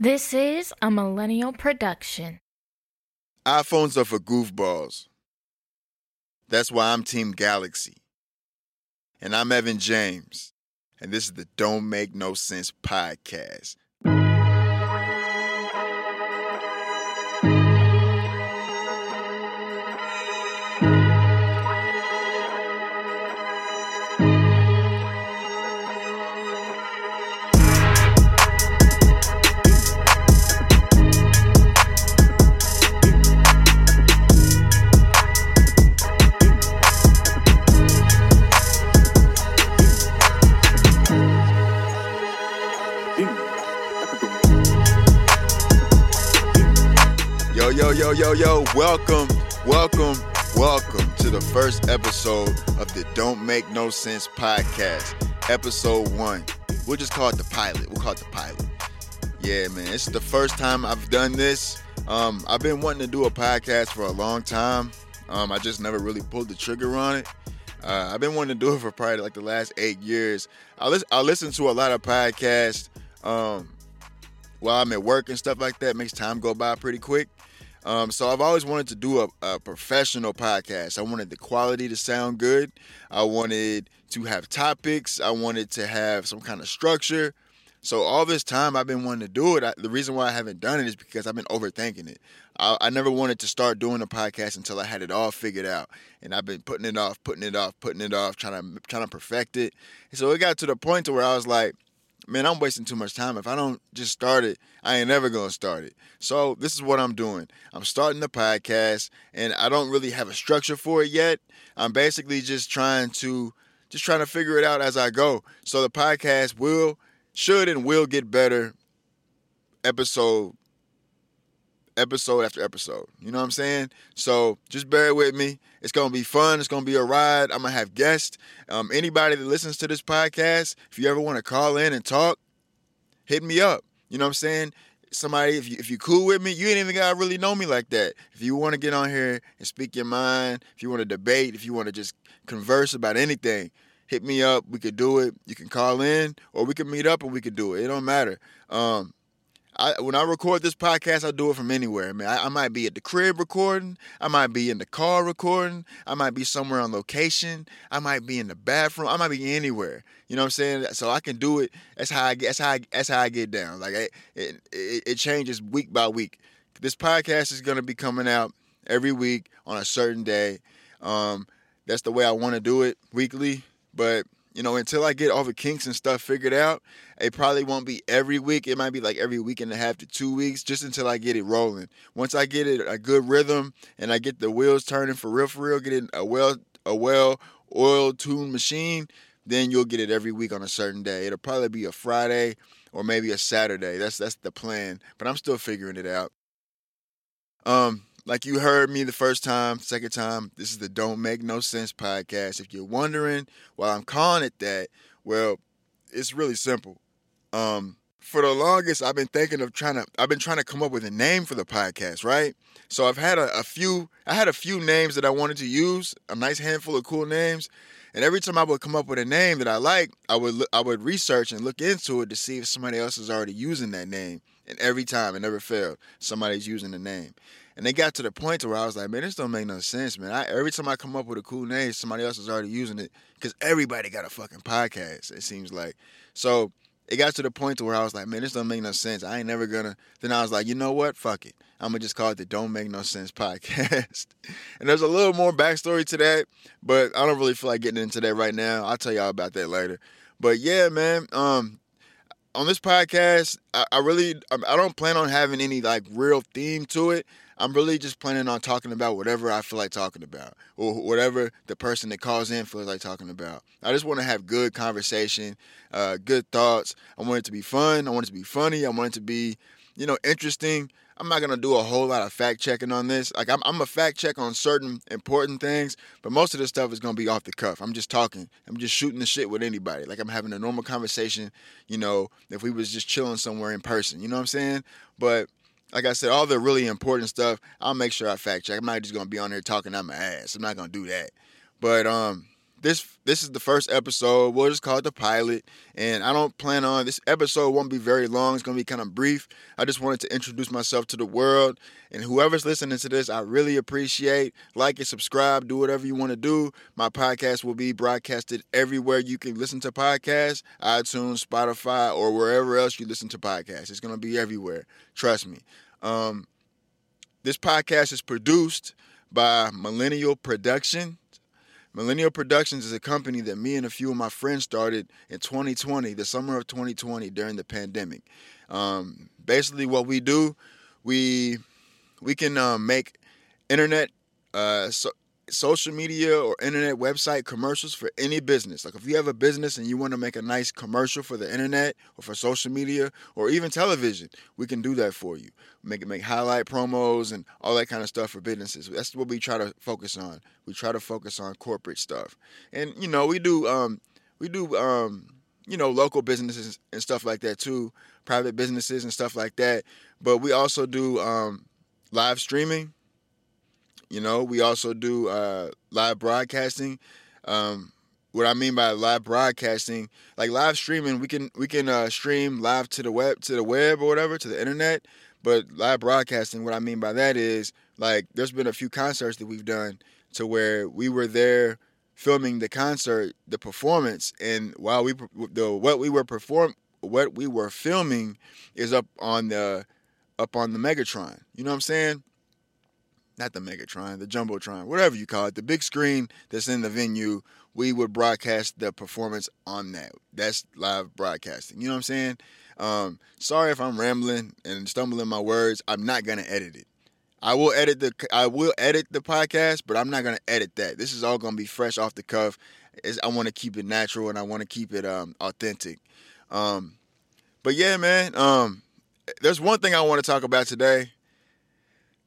This is a millennial production. iPhones are for goofballs. That's why I'm Team Galaxy. And I'm Evan James. And this is the Don't Make No Sense podcast. Yo, yo, welcome, welcome, welcome to the first episode of the Don't Make No Sense podcast, episode one. We'll just call it the pilot. We'll call it the pilot. Yeah, man, is the first time I've done this. Um, I've been wanting to do a podcast for a long time. Um, I just never really pulled the trigger on it. Uh, I've been wanting to do it for probably like the last eight years. I, lis- I listen to a lot of podcasts um, while I'm at work and stuff like that. Makes time go by pretty quick. Um, so I've always wanted to do a, a professional podcast. I wanted the quality to sound good. I wanted to have topics. I wanted to have some kind of structure. So all this time I've been wanting to do it. I, the reason why I haven't done it is because I've been overthinking it. I, I never wanted to start doing a podcast until I had it all figured out, and I've been putting it off, putting it off, putting it off, trying to trying to perfect it. And so it got to the point to where I was like, man, I'm wasting too much time. If I don't just start it, I ain't never gonna start it. So this is what I'm doing. I'm starting the podcast, and I don't really have a structure for it yet. I'm basically just trying to just trying to figure it out as I go. So the podcast will should and will get better episode episode after episode. You know what I'm saying? So just bear with me. It's gonna be fun. It's gonna be a ride. I'm gonna have guests. Um, anybody that listens to this podcast, if you ever want to call in and talk, hit me up. You know what I'm saying? Somebody, if you if you cool with me, you ain't even gotta really know me like that. If you want to get on here and speak your mind, if you want to debate, if you want to just converse about anything, hit me up. We could do it. You can call in, or we can meet up and we could do it. It don't matter. Um, I, when I record this podcast, I do it from anywhere. I mean, I, I might be at the crib recording. I might be in the car recording. I might be somewhere on location. I might be in the bathroom. I might be anywhere. You know what I'm saying? So I can do it. That's how I get. That's how. I, that's how I get down. Like it, it, it, changes week by week. This podcast is gonna be coming out every week on a certain day. Um, that's the way I want to do it weekly. But you know, until I get all the kinks and stuff figured out, it probably won't be every week. It might be like every week and a half to two weeks, just until I get it rolling. Once I get it a good rhythm and I get the wheels turning for real, for real, getting a well, a well oiled tuned machine, then you'll get it every week on a certain day. It'll probably be a Friday or maybe a Saturday. That's that's the plan. But I'm still figuring it out. Um, like you heard me the first time, second time, this is the Don't Make No Sense podcast. If you're wondering why I'm calling it that, well, it's really simple. Um, for the longest, I've been thinking of trying to. I've been trying to come up with a name for the podcast, right? So I've had a, a few. I had a few names that I wanted to use, a nice handful of cool names, and every time I would come up with a name that I like, I would look, I would research and look into it to see if somebody else is already using that name. And every time, it never failed. Somebody's using the name. And they got to the point to where I was like, man, this don't make no sense, man. I, every time I come up with a cool name, somebody else is already using it because everybody got a fucking podcast. It seems like so. It got to the point to where I was like, man, this don't make no sense. I ain't never gonna. Then I was like, you know what? Fuck it. I'm gonna just call it the Don't Make No Sense podcast. and there's a little more backstory to that, but I don't really feel like getting into that right now. I'll tell y'all about that later. But yeah, man. Um, on this podcast, I, I really I don't plan on having any like real theme to it. I'm really just planning on talking about whatever I feel like talking about, or whatever the person that calls in feels like talking about. I just want to have good conversation, uh, good thoughts. I want it to be fun. I want it to be funny. I want it to be, you know, interesting. I'm not gonna do a whole lot of fact checking on this. Like I'm, I'm a fact check on certain important things, but most of this stuff is gonna be off the cuff. I'm just talking. I'm just shooting the shit with anybody. Like I'm having a normal conversation. You know, if we was just chilling somewhere in person. You know what I'm saying? But like I said, all the really important stuff, I'll make sure I fact check. I'm not just gonna be on here talking out my ass. I'm not gonna do that. But um, this this is the first episode. We'll just call it the pilot. And I don't plan on this episode won't be very long. It's gonna be kind of brief. I just wanted to introduce myself to the world. And whoever's listening to this, I really appreciate. Like and subscribe, do whatever you want to do. My podcast will be broadcasted everywhere you can listen to podcasts, iTunes, Spotify, or wherever else you listen to podcasts. It's gonna be everywhere. Trust me. Um, this podcast is produced by Millennial Production. Millennial Productions is a company that me and a few of my friends started in 2020, the summer of 2020 during the pandemic. Um, basically, what we do, we we can um, make internet, uh, so, social media, or internet website commercials for any business. Like if you have a business and you want to make a nice commercial for the internet or for social media or even television, we can do that for you. Make make highlight promos and all that kind of stuff for businesses. That's what we try to focus on. We try to focus on corporate stuff, and you know we do um, we do um, you know local businesses and stuff like that too, private businesses and stuff like that. But we also do um, live streaming. You know, we also do uh, live broadcasting. Um, what I mean by live broadcasting, like live streaming, we can we can uh, stream live to the web to the web or whatever to the internet. But live broadcasting, what I mean by that is like there's been a few concerts that we've done to where we were there filming the concert, the performance, and while we the what we were perform what we were filming is up on the up on the Megatron. You know what I'm saying? Not the Megatron, the Jumbotron, whatever you call it, the big screen that's in the venue. We would broadcast the performance on that. That's live broadcasting. You know what I'm saying? Um, sorry if I'm rambling and stumbling my words. I'm not gonna edit it. I will edit the I will edit the podcast, but I'm not gonna edit that. This is all gonna be fresh off the cuff. It's, I want to keep it natural and I want to keep it um, authentic. Um, but yeah, man. Um, there's one thing I want to talk about today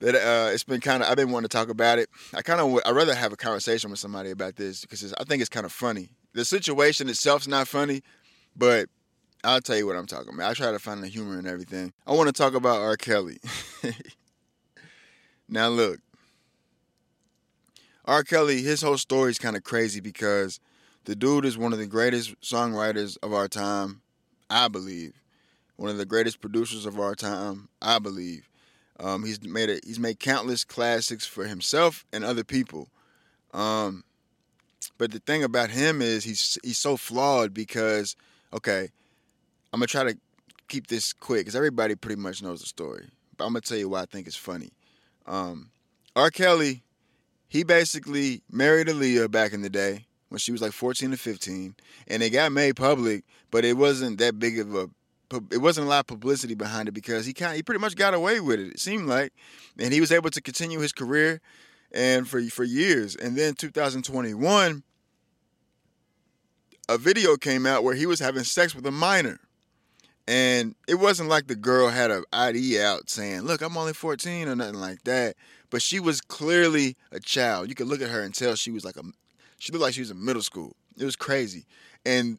that uh, it's been kind of I've been wanting to talk about it. I kind of I'd rather have a conversation with somebody about this because I think it's kind of funny. The situation itself's not funny, but I'll tell you what I'm talking about. I try to find the humor in everything. I want to talk about R. Kelly. now look, R. Kelly, his whole story is kind of crazy because the dude is one of the greatest songwriters of our time, I believe. One of the greatest producers of our time, I believe. Um, he's made a, he's made countless classics for himself and other people. Um, but the thing about him is he's he's so flawed because okay, I'm gonna try to keep this quick because everybody pretty much knows the story. But I'm gonna tell you why I think it's funny. Um, R. Kelly, he basically married Aaliyah back in the day when she was like 14 to 15, and it got made public, but it wasn't that big of a it wasn't a lot of publicity behind it because he kind of, he pretty much got away with it. It seemed like, and he was able to continue his career and for for years. And then 2021, a video came out where he was having sex with a minor. And it wasn't like the girl had a ID out saying, "Look, I'm only 14" or nothing like that. But she was clearly a child. You could look at her and tell she was like a, she looked like she was in middle school. It was crazy. And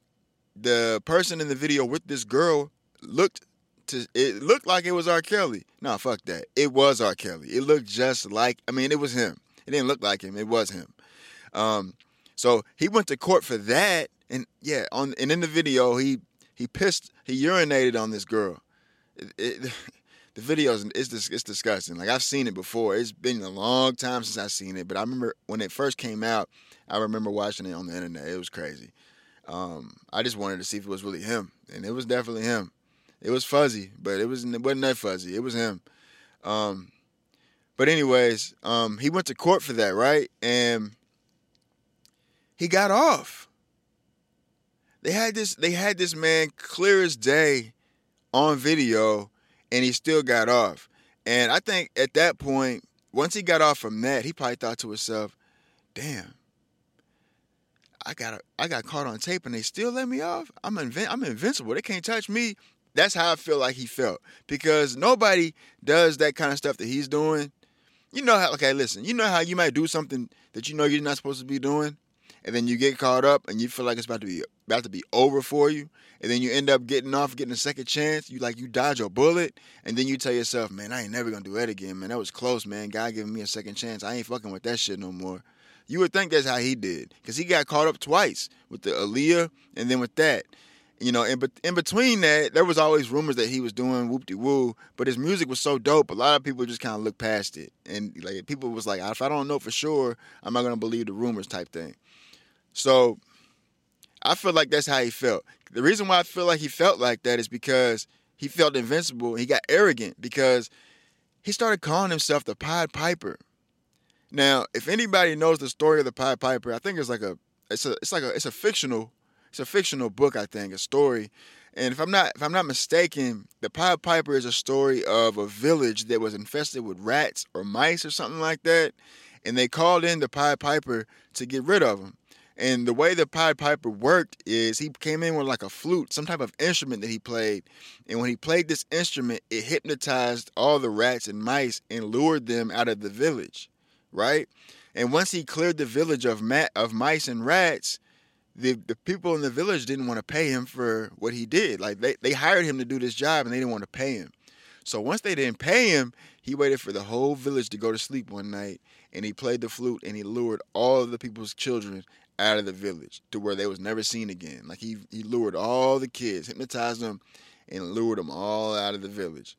the person in the video with this girl looked to it looked like it was R. Kelly. No, fuck that. It was R. Kelly. It looked just like I mean, it was him. It didn't look like him. It was him. Um, so he went to court for that, and yeah, on and in the video he he pissed he urinated on this girl. It, it, the video is it's, it's disgusting. Like I've seen it before. It's been a long time since I've seen it, but I remember when it first came out. I remember watching it on the internet. It was crazy. Um, I just wanted to see if it was really him, and it was definitely him. It was fuzzy, but it was it wasn't that fuzzy. It was him. Um, but anyways, um, he went to court for that, right? And he got off. They had this. They had this man clear as day on video, and he still got off. And I think at that point, once he got off from that, he probably thought to himself, "Damn, I got I got caught on tape, and they still let me off. I'm inv- I'm invincible. They can't touch me." That's how I feel like he felt because nobody does that kind of stuff that he's doing. You know how? Okay, listen. You know how you might do something that you know you're not supposed to be doing, and then you get caught up, and you feel like it's about to be about to be over for you, and then you end up getting off, getting a second chance. You like you dodge a bullet, and then you tell yourself, "Man, I ain't never gonna do that again, man. That was close, man. God giving me a second chance. I ain't fucking with that shit no more." You would think that's how he did, because he got caught up twice with the Aaliyah and then with that. You know, in, in between that, there was always rumors that he was doing whoop de woo, but his music was so dope. A lot of people just kind of looked past it, and like people was like, if I don't know for sure, I'm not gonna believe the rumors type thing. So, I feel like that's how he felt. The reason why I feel like he felt like that is because he felt invincible. He got arrogant because he started calling himself the Pied Piper. Now, if anybody knows the story of the Pied Piper, I think it's like a it's a it's like a it's a fictional it's a fictional book, I think, a story. And if I'm not if I'm not mistaken, the Pied Piper is a story of a village that was infested with rats or mice or something like that, and they called in the Pied Piper to get rid of them. And the way the Pied Piper worked is he came in with like a flute, some type of instrument that he played. And when he played this instrument, it hypnotized all the rats and mice and lured them out of the village, right? And once he cleared the village of ma- of mice and rats, the the people in the village didn't want to pay him for what he did. Like they, they hired him to do this job and they didn't want to pay him. So once they didn't pay him, he waited for the whole village to go to sleep one night and he played the flute and he lured all of the people's children out of the village to where they was never seen again. Like he he lured all the kids, hypnotized them, and lured them all out of the village.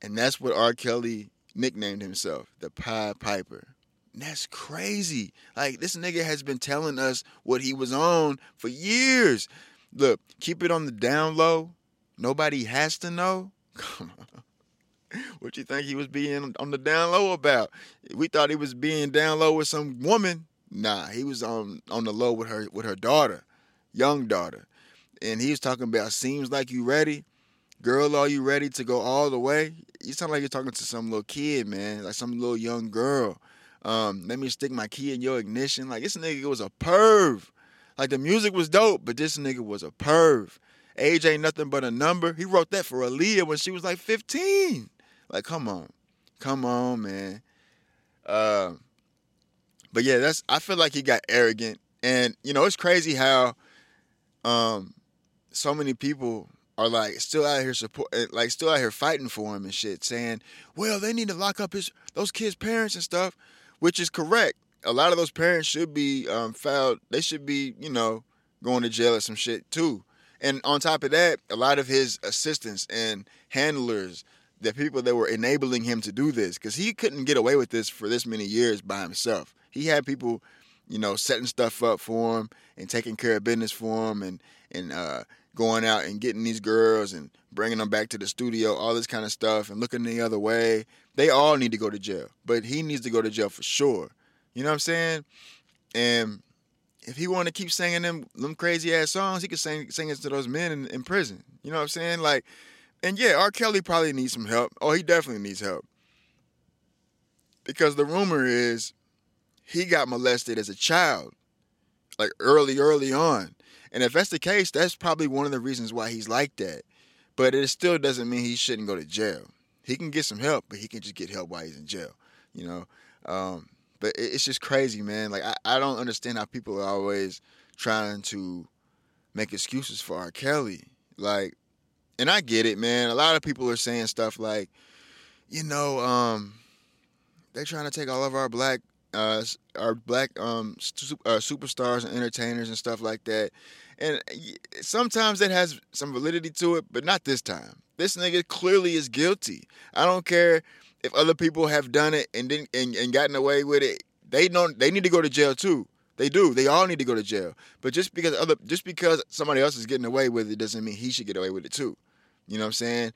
And that's what R. Kelly nicknamed himself, the Pied Piper. That's crazy. Like this nigga has been telling us what he was on for years. Look, keep it on the down low. Nobody has to know. Come on. What you think he was being on the down low about? We thought he was being down low with some woman. Nah, he was on on the low with her with her daughter, young daughter. And he was talking about seems like you ready. Girl, are you ready to go all the way? You sound like you're talking to some little kid, man, like some little young girl. Um, let me stick my key in your ignition. Like this nigga was a perv. Like the music was dope, but this nigga was a perv. Age ain't nothing but a number. He wrote that for Aaliyah when she was like 15. Like, come on. Come on, man. Uh, but yeah, that's I feel like he got arrogant. And, you know, it's crazy how um so many people are like still out here support eh, like still out here fighting for him and shit, saying, Well, they need to lock up his those kids' parents and stuff which is correct. A lot of those parents should be um, filed. They should be, you know, going to jail or some shit too. And on top of that, a lot of his assistants and handlers, the people that were enabling him to do this, because he couldn't get away with this for this many years by himself. He had people, you know, setting stuff up for him and taking care of business for him, and and uh, going out and getting these girls and bringing them back to the studio, all this kind of stuff, and looking the other way. They all need to go to jail, but he needs to go to jail for sure. You know what I'm saying? And if he want to keep singing them them crazy ass songs, he could sing sing it to those men in, in prison. You know what I'm saying? Like, and yeah, R. Kelly probably needs some help. Oh, he definitely needs help because the rumor is he got molested as a child, like early, early on. And if that's the case, that's probably one of the reasons why he's like that. But it still doesn't mean he shouldn't go to jail. He can get some help, but he can just get help while he's in jail. You know. Um, but it's just crazy, man. Like I, I don't understand how people are always trying to make excuses for R. Kelly. Like, and I get it, man. A lot of people are saying stuff like, you know, um, they're trying to take all of our black uh, our black um, uh, superstars and entertainers and stuff like that. And sometimes that has some validity to it, but not this time. This nigga clearly is guilty. I don't care if other people have done it and didn't and, and gotten away with it. They don't. They need to go to jail too. They do. They all need to go to jail. But just because other, just because somebody else is getting away with it, doesn't mean he should get away with it too. You know what I'm saying?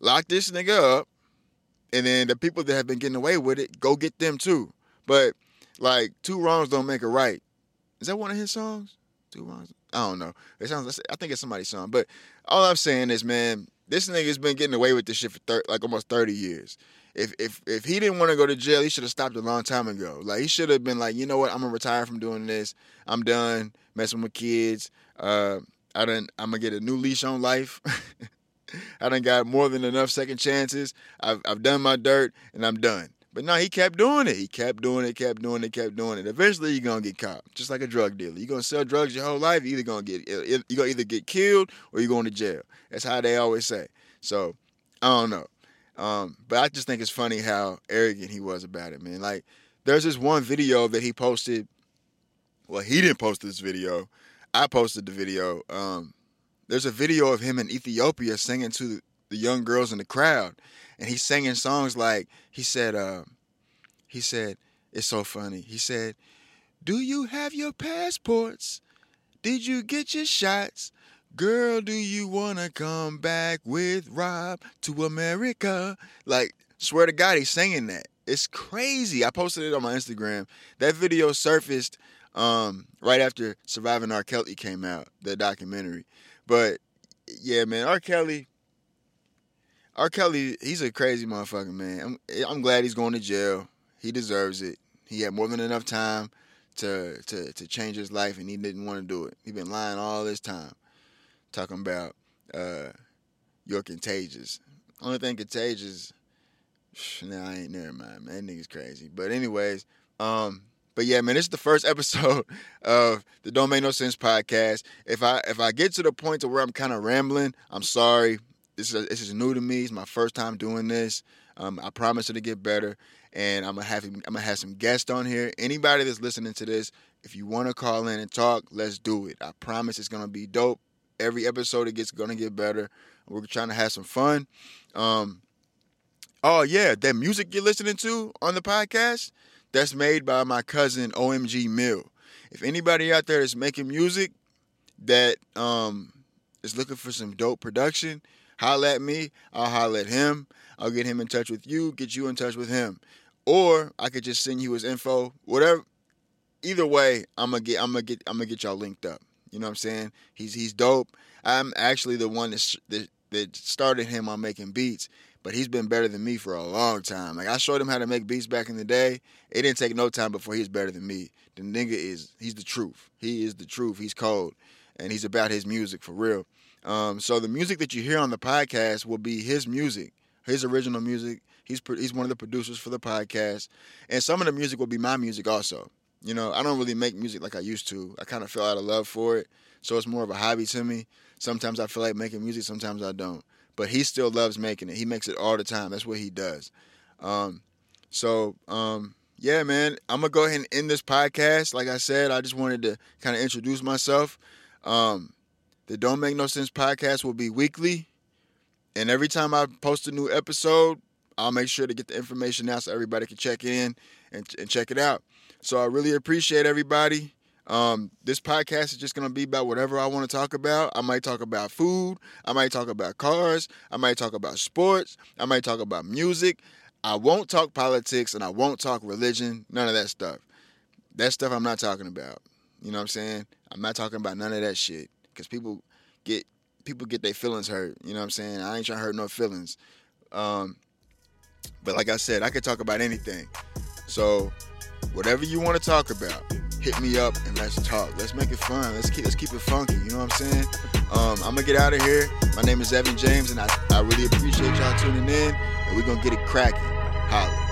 Lock this nigga up, and then the people that have been getting away with it, go get them too. But like two wrongs don't make a right. Is that one of his songs? Two wrongs. I don't know. It sounds. I think it's somebody's song. But all I'm saying is, man, this nigga's been getting away with this shit for thir- like almost 30 years. If if if he didn't want to go to jail, he should have stopped a long time ago. Like he should have been like, you know what, I'm gonna retire from doing this. I'm done messing with kids. Uh, I done. I'm gonna get a new leash on life. I done got more than enough second chances. I've I've done my dirt and I'm done. But no, he kept doing it. He kept doing it, kept doing it, kept doing it. Eventually, you're gonna get caught, just like a drug dealer. You're gonna sell drugs your whole life. You're either gonna get you're gonna either get killed or you're going to jail. That's how they always say. So I don't know, um, but I just think it's funny how arrogant he was about it, man. Like there's this one video that he posted. Well, he didn't post this video. I posted the video. Um, there's a video of him in Ethiopia singing to the young girls in the crowd, and he's singing songs like he said. Uh, he said, "It's so funny." He said, "Do you have your passports? Did you get your shots?" Girl, do you wanna come back with Rob to America? Like, swear to God, he's singing that. It's crazy. I posted it on my Instagram. That video surfaced um, right after Surviving R. Kelly came out, the documentary. But yeah, man, R. Kelly, R. Kelly, he's a crazy motherfucker, man. I'm, I'm glad he's going to jail. He deserves it. He had more than enough time to to to change his life, and he didn't want to do it. He been lying all this time talking about uh, you're contagious. Only thing contagious, nah, I ain't never mind, man. That nigga's crazy. But anyways, um, but yeah, man, this is the first episode of the Don't Make No Sense podcast. If I if I get to the point to where I'm kind of rambling, I'm sorry. This is this is new to me. It's my first time doing this. Um, I promise it'll get better, and I'm gonna have I'm gonna have some guests on here. Anybody that's listening to this, if you want to call in and talk, let's do it. I promise it's gonna be dope every episode it gets gonna get better. We're trying to have some fun. Um, oh yeah, that music you're listening to on the podcast, that's made by my cousin OMG Mill. If anybody out there is making music that um, is looking for some dope production, holla at me. I'll holla at him. I'll get him in touch with you, get you in touch with him. Or I could just send you his info. Whatever. Either way, I'm gonna get I'm gonna get I'm gonna get y'all linked up. You know what I'm saying? He's he's dope. I'm actually the one that, that that started him on making beats, but he's been better than me for a long time. Like I showed him how to make beats back in the day. It didn't take no time before he's better than me. The nigga is he's the truth. He is the truth. He's cold, and he's about his music for real. Um, so the music that you hear on the podcast will be his music, his original music. He's he's one of the producers for the podcast, and some of the music will be my music also. You know, I don't really make music like I used to. I kind of fell out of love for it. So it's more of a hobby to me. Sometimes I feel like making music, sometimes I don't. But he still loves making it. He makes it all the time. That's what he does. Um, so, um, yeah, man, I'm to go ahead and end this podcast. Like I said, I just wanted to kind of introduce myself. Um, the Don't Make No Sense podcast will be weekly. And every time I post a new episode, I'll make sure to get the information out so everybody can check in and, and check it out. So I really appreciate everybody. Um, this podcast is just gonna be about whatever I want to talk about. I might talk about food. I might talk about cars. I might talk about sports. I might talk about music. I won't talk politics and I won't talk religion. None of that stuff. That stuff I'm not talking about. You know what I'm saying? I'm not talking about none of that shit because people get people get their feelings hurt. You know what I'm saying? I ain't trying to hurt no feelings. Um, but like I said, I could talk about anything. So whatever you want to talk about, hit me up and let's talk. Let's make it fun. Let's keep let's keep it funky. You know what I'm saying? Um, I'm gonna get out of here. My name is Evan James, and I, I really appreciate y'all tuning in. And we're gonna get it cracking. Holla.